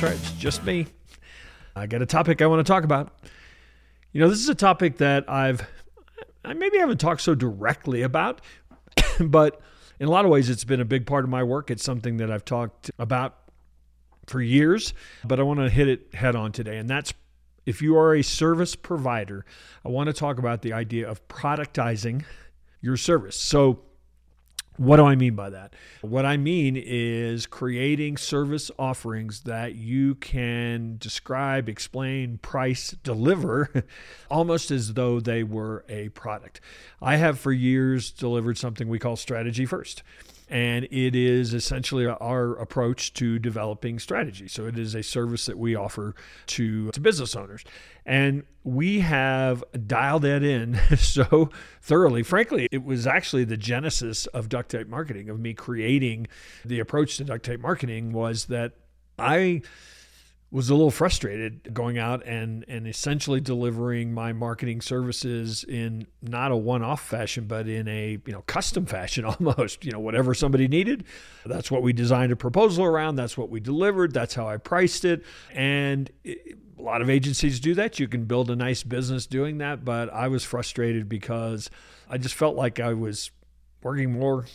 That's right, it's just me. I got a topic I want to talk about. You know, this is a topic that I've I maybe haven't talked so directly about, but in a lot of ways it's been a big part of my work. It's something that I've talked about for years, but I want to hit it head on today. And that's if you are a service provider, I want to talk about the idea of productizing your service. So what do I mean by that? What I mean is creating service offerings that you can describe, explain, price, deliver almost as though they were a product. I have for years delivered something we call strategy first and it is essentially our approach to developing strategy. So it is a service that we offer to, to business owners. And we have dialed that in so thoroughly. Frankly, it was actually the genesis of duct tape marketing, of me creating the approach to duct tape marketing was that I was a little frustrated going out and and essentially delivering my marketing services in not a one-off fashion but in a you know custom fashion almost you know whatever somebody needed. That's what we designed a proposal around. That's what we delivered. That's how I priced it. And it, a lot of agencies do that. You can build a nice business doing that. But I was frustrated because I just felt like I was working more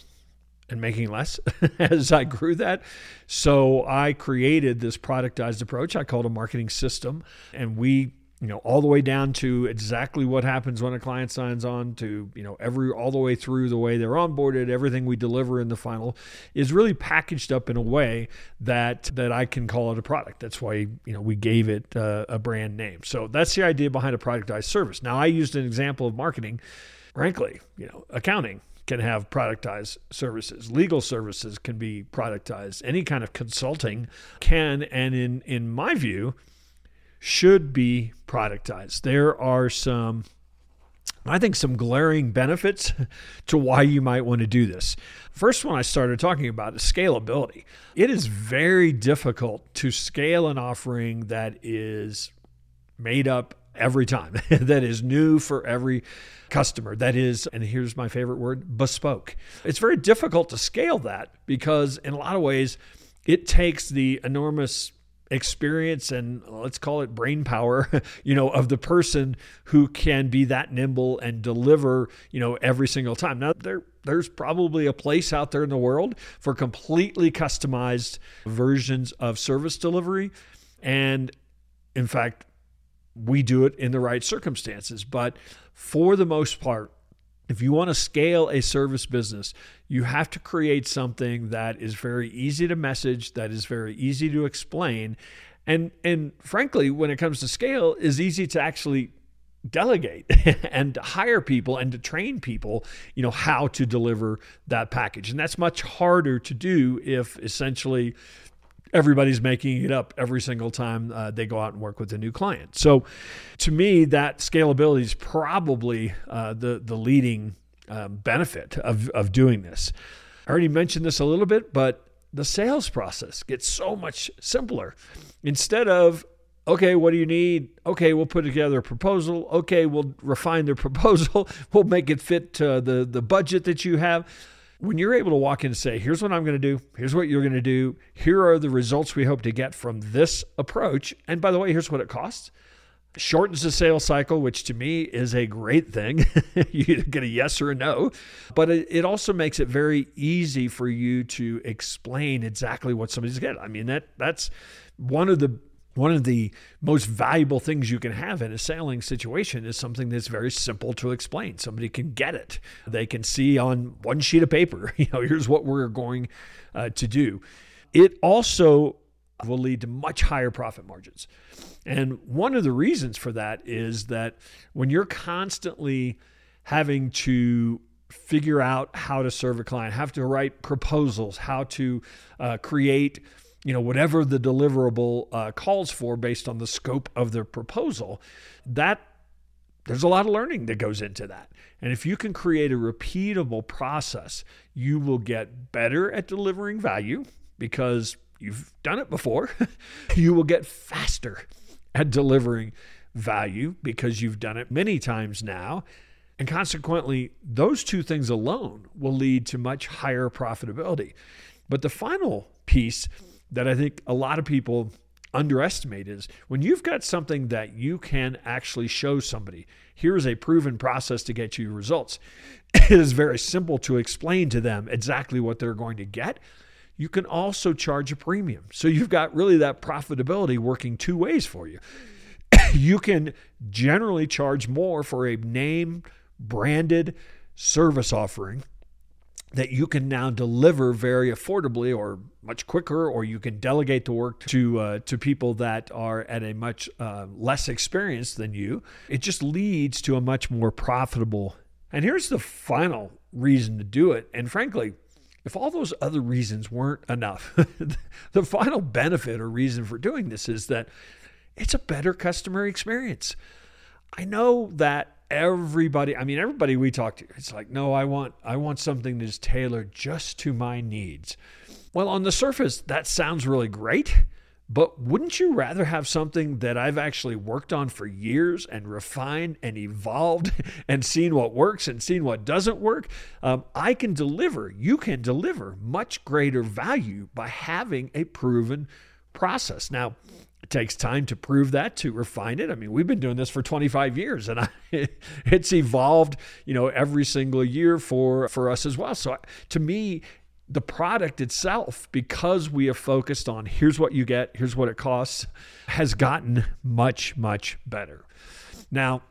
and making less as I grew that. So I created this productized approach I called a marketing system. And we, you know, all the way down to exactly what happens when a client signs on to, you know, every all the way through the way they're onboarded, everything we deliver in the final is really packaged up in a way that that I can call it a product. That's why, you know, we gave it uh, a brand name. So that's the idea behind a productized service. Now I used an example of marketing, frankly, you know, accounting can have productized services. Legal services can be productized. Any kind of consulting can, and in in my view, should be productized. There are some. I think some glaring benefits to why you might want to do this. First one I started talking about is scalability. It is very difficult to scale an offering that is made up every time, that is new for every customer. That is, and here's my favorite word bespoke. It's very difficult to scale that because, in a lot of ways, it takes the enormous experience and let's call it brain power you know of the person who can be that nimble and deliver you know every single time now there there's probably a place out there in the world for completely customized versions of service delivery and in fact we do it in the right circumstances. But for the most part, if you want to scale a service business, you have to create something that is very easy to message, that is very easy to explain, and and frankly, when it comes to scale, is easy to actually delegate and to hire people and to train people, you know, how to deliver that package. And that's much harder to do if essentially everybody's making it up every single time uh, they go out and work with a new client. So, to me, that scalability is probably uh, the the leading um, benefit of of doing this. I already mentioned this a little bit, but the sales process gets so much simpler. Instead of okay, what do you need? Okay, we'll put together a proposal. Okay, we'll refine the proposal. We'll make it fit the the budget that you have when you're able to walk in and say, here's what I'm going to do, here's what you're going to do, here are the results we hope to get from this approach. And by the way, here's what it costs. Shortens the sales cycle, which to me is a great thing. you get a yes or a no, but it, also makes it very easy for you to explain exactly what somebody's getting. I mean, that that's one of the one of the most valuable things you can have in a selling situation is something that's very simple to explain. Somebody can get it. They can see on one sheet of paper, you know, here's what we're going uh, to do. It also will lead to much higher profit margins. And one of the reasons for that is that when you're constantly having to figure out how to serve a client, have to write proposals, how to uh, create you know, whatever the deliverable uh, calls for based on the scope of the proposal, that there's a lot of learning that goes into that. And if you can create a repeatable process, you will get better at delivering value because you've done it before. you will get faster at delivering value because you've done it many times now. And consequently, those two things alone will lead to much higher profitability. But the final piece that I think a lot of people underestimate is when you've got something that you can actually show somebody, here's a proven process to get you results. It is very simple to explain to them exactly what they're going to get. You can also charge a premium. So you've got really that profitability working two ways for you. you can generally charge more for a name branded service offering that you can now deliver very affordably or much quicker, or you can delegate the work to uh, to people that are at a much uh, less experience than you. It just leads to a much more profitable. And here's the final reason to do it. And frankly, if all those other reasons weren't enough, the final benefit or reason for doing this is that it's a better customer experience. I know that everybody i mean everybody we talk to it's like no i want i want something that's tailored just to my needs well on the surface that sounds really great but wouldn't you rather have something that I've actually worked on for years and refined and evolved and seen what works and seen what doesn't work? Um, I can deliver, you can deliver much greater value by having a proven process. Now, it takes time to prove that, to refine it. I mean, we've been doing this for 25 years, and I, it's evolved, you know, every single year for for us as well. So, to me, the product itself, because we have focused on here's what you get, here's what it costs, has gotten much much better. Now,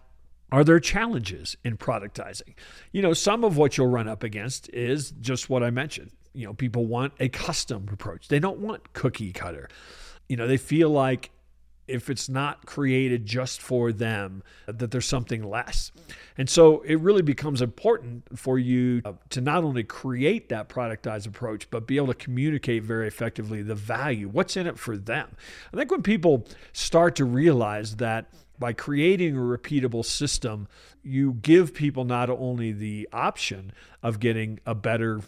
are there challenges in productizing? You know, some of what you'll run up against is just what I mentioned. You know, people want a custom approach. They don't want cookie cutter you know, they feel like if it's not created just for them, that there's something less. And so it really becomes important for you uh, to not only create that productized approach, but be able to communicate very effectively the value, what's in it for them. I think when people start to realize that by creating a repeatable system, you give people not only the option of getting a better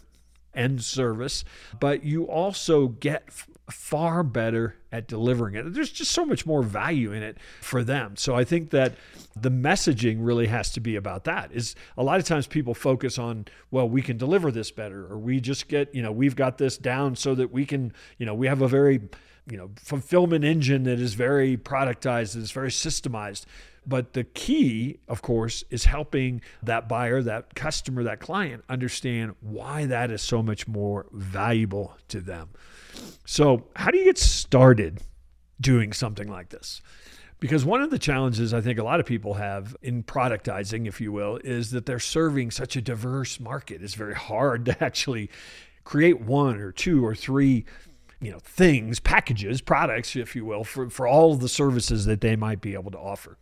end service, but you also get far better at delivering it. There's just so much more value in it for them. So I think that the messaging really has to be about that. Is a lot of times people focus on, well, we can deliver this better or we just get, you know, we've got this down so that we can, you know, we have a very, you know, fulfillment engine that is very productized, that is very systemized. But the key, of course, is helping that buyer, that customer, that client understand why that is so much more valuable to them. So, how do you get started doing something like this? Because one of the challenges I think a lot of people have in productizing, if you will, is that they're serving such a diverse market. It's very hard to actually create one or two or three you know things packages products if you will for, for all the services that they might be able to offer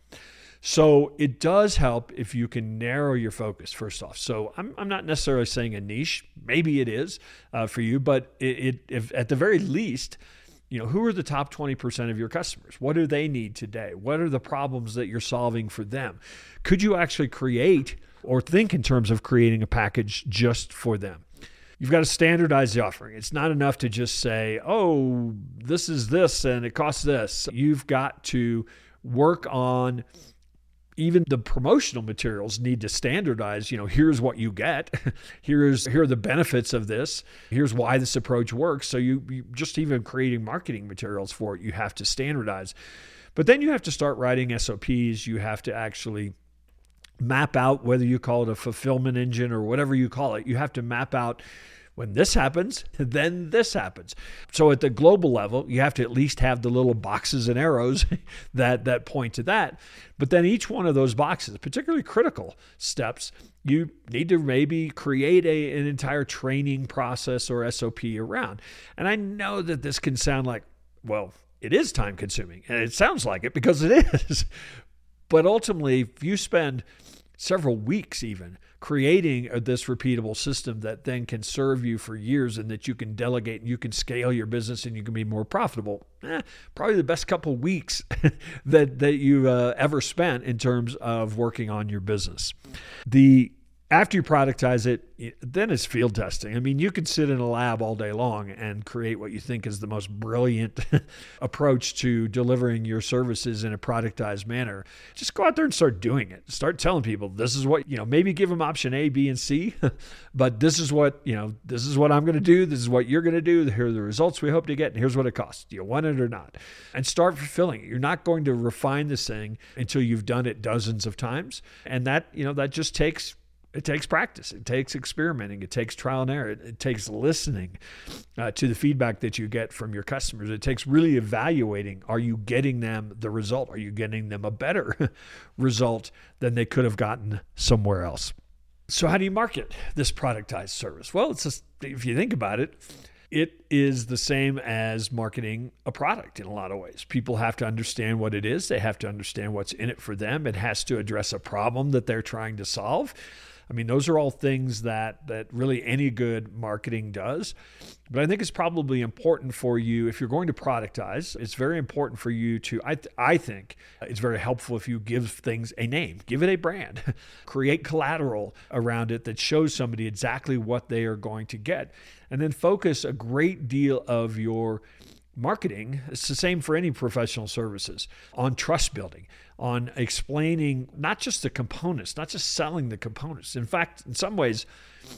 so it does help if you can narrow your focus first off. So I'm, I'm not necessarily saying a niche. Maybe it is uh, for you, but it, it if at the very least, you know, who are the top 20% of your customers? What do they need today? What are the problems that you're solving for them? Could you actually create or think in terms of creating a package just for them? You've got to standardize the offering. It's not enough to just say, oh, this is this and it costs this. You've got to work on even the promotional materials need to standardize you know here's what you get. Here's here are the benefits of this. Here's why this approach works. So you, you, just even creating marketing materials for it you have to standardize. But then you have to start writing sops you have to actually map out whether you call it a fulfillment engine or whatever you call it you have to map out when this happens, then this happens. So at the global level, you have to at least have the little boxes and arrows that that point to that. But then each one of those boxes, particularly critical steps, you need to maybe create a, an entire training process or SOP around. And I know that this can sound like, well, it is time consuming, and it sounds like it because it is. But ultimately, if you spend several weeks even creating this repeatable system that then can serve you for years and that you can delegate and you can scale your business and you can be more profitable eh, probably the best couple weeks that that you uh, ever spent in terms of working on your business. The after you productize it, then it's field testing. I mean, you could sit in a lab all day long and create what you think is the most brilliant approach to delivering your services in a productized manner. Just go out there and start doing it. Start telling people this is what, you know, maybe give them option A, B, and C, but this is what, you know, this is what I'm going to do. This is what you're going to do. Here are the results we hope to get, and here's what it costs. Do you want it or not? And start fulfilling it. You're not going to refine this thing until you've done it dozens of times. And that, you know, that just takes it takes practice. It takes experimenting. It takes trial and error. It, it takes listening uh, to the feedback that you get from your customers. It takes really evaluating are you getting them the result? Are you getting them a better result than they could have gotten somewhere else? So, how do you market this productized service? Well, it's just, if you think about it, it is the same as marketing a product in a lot of ways. People have to understand what it is, they have to understand what's in it for them. It has to address a problem that they're trying to solve. I mean, those are all things that that really any good marketing does. But I think it's probably important for you if you're going to productize. It's very important for you to. I th- I think it's very helpful if you give things a name, give it a brand, create collateral around it that shows somebody exactly what they are going to get, and then focus a great deal of your marketing, it's the same for any professional services, on trust building, on explaining not just the components, not just selling the components. In fact, in some ways,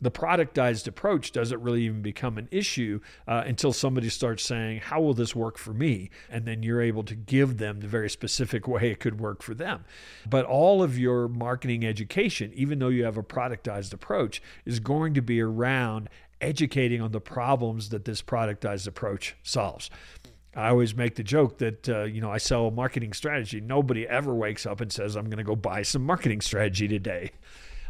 the productized approach doesn't really even become an issue uh, until somebody starts saying, How will this work for me? And then you're able to give them the very specific way it could work for them. But all of your marketing education, even though you have a productized approach, is going to be around educating on the problems that this productized approach solves. I always make the joke that uh, you know I sell a marketing strategy. Nobody ever wakes up and says I'm going to go buy some marketing strategy today,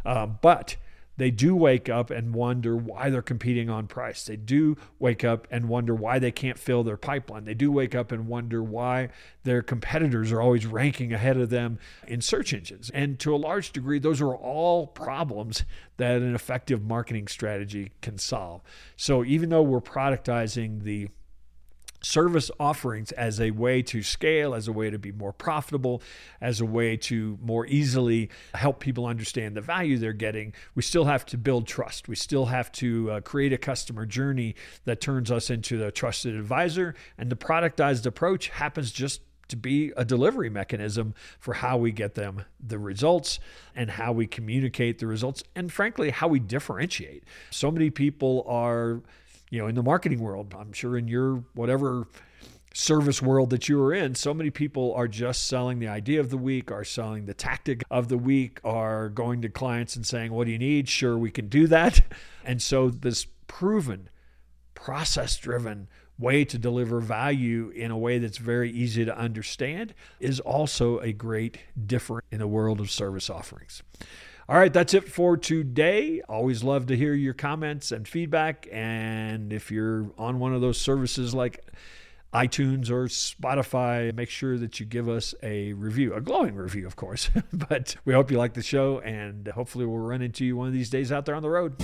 uh, but they do wake up and wonder why they're competing on price. They do wake up and wonder why they can't fill their pipeline. They do wake up and wonder why their competitors are always ranking ahead of them in search engines. And to a large degree, those are all problems that an effective marketing strategy can solve. So even though we're productizing the service offerings as a way to scale, as a way to be more profitable, as a way to more easily help people understand the value they're getting, we still have to build trust. We still have to uh, create a customer journey that turns us into the trusted advisor. And the productized approach happens just to be a delivery mechanism for how we get them the results and how we communicate the results and frankly how we differentiate so many people are you know, in the marketing world, I'm sure in your whatever service world that you are in, so many people are just selling the idea of the week, are selling the tactic of the week, are going to clients and saying, What do you need? Sure, we can do that. And so, this proven, process driven way to deliver value in a way that's very easy to understand is also a great difference in the world of service offerings. All right, that's it for today. Always love to hear your comments and feedback. And if you're on one of those services like iTunes or Spotify, make sure that you give us a review, a glowing review, of course. but we hope you like the show, and hopefully, we'll run into you one of these days out there on the road.